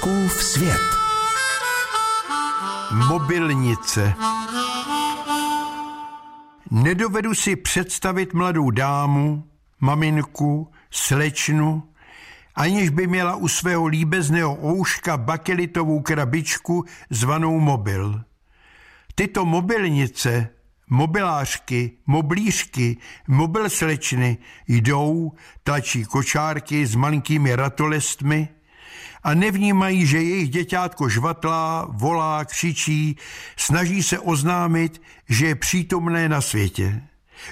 Fouskův svět. Mobilnice. Nedovedu si představit mladou dámu, maminku, slečnu, aniž by měla u svého líbezného ouška bakelitovou krabičku zvanou mobil. Tyto mobilnice, mobilářky, moblířky, mobil slečny jdou, tlačí kočárky s malinkými ratolestmi a nevnímají, že jejich děťátko žvatlá, volá, křičí, snaží se oznámit, že je přítomné na světě,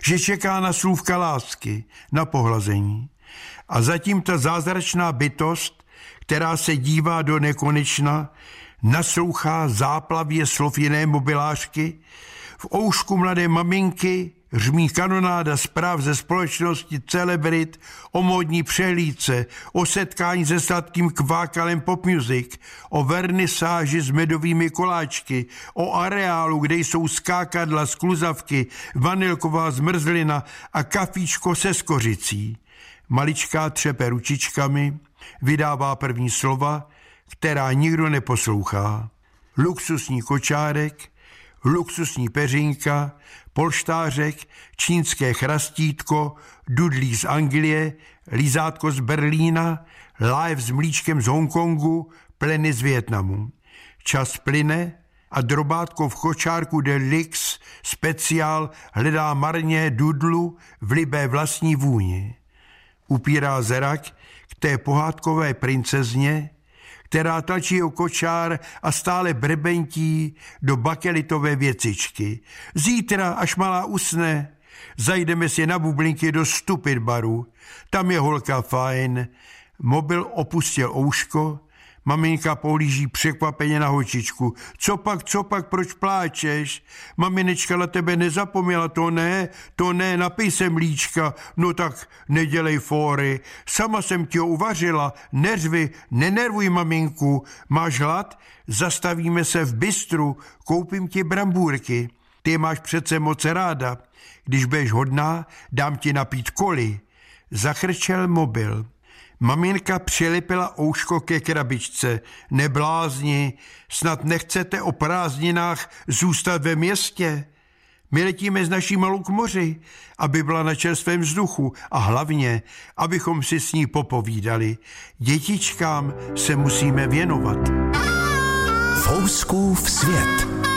že čeká na slůvka lásky, na pohlazení. A zatím ta zázračná bytost, která se dívá do nekonečna, naslouchá záplavě slov jiné mobilářky, v oušku mladé maminky řmí kanonáda zpráv ze společnosti celebrit o módní přehlídce, o setkání se sladkým kvákalem pop music, o vernisáži s medovými koláčky, o areálu, kde jsou skákadla z kluzavky, vanilková zmrzlina a kafíčko se skořicí. Maličká třepe ručičkami, vydává první slova, která nikdo neposlouchá. Luxusní kočárek, luxusní peřinka, polštářek, čínské chrastítko, dudlí z Anglie, lízátko z Berlína, live s mlíčkem z Hongkongu, pleny z Větnamu. Čas plyne a drobátko v kočárku de Lix speciál hledá marně dudlu v libé vlastní vůni. Upírá zrak k té pohádkové princezně, která tlačí o kočár a stále brebentí do bakelitové věcičky. Zítra, až malá usne, zajdeme si na bublinky do stupid baru. Tam je holka fajn. Mobil opustil ouško, Maminka pohlíží překvapeně na holčičku. Co pak, co pak, proč pláčeš? Maminečka na tebe nezapomněla, to ne, to ne, napij se mlíčka. No tak nedělej fóry. Sama jsem ti ho uvařila, neřvi, nenervuj maminku. Máš hlad? Zastavíme se v bistru, koupím ti brambůrky. Ty máš přece moc ráda. Když budeš hodná, dám ti napít koli. Zachrčel mobil. Maminka přilepila ouško ke krabičce. Neblázni, snad nechcete o prázdninách zůstat ve městě? My letíme s naší malou k moři, aby byla na čerstvém vzduchu a hlavně, abychom si s ní popovídali. Dětičkám se musíme věnovat. Fouskův svět.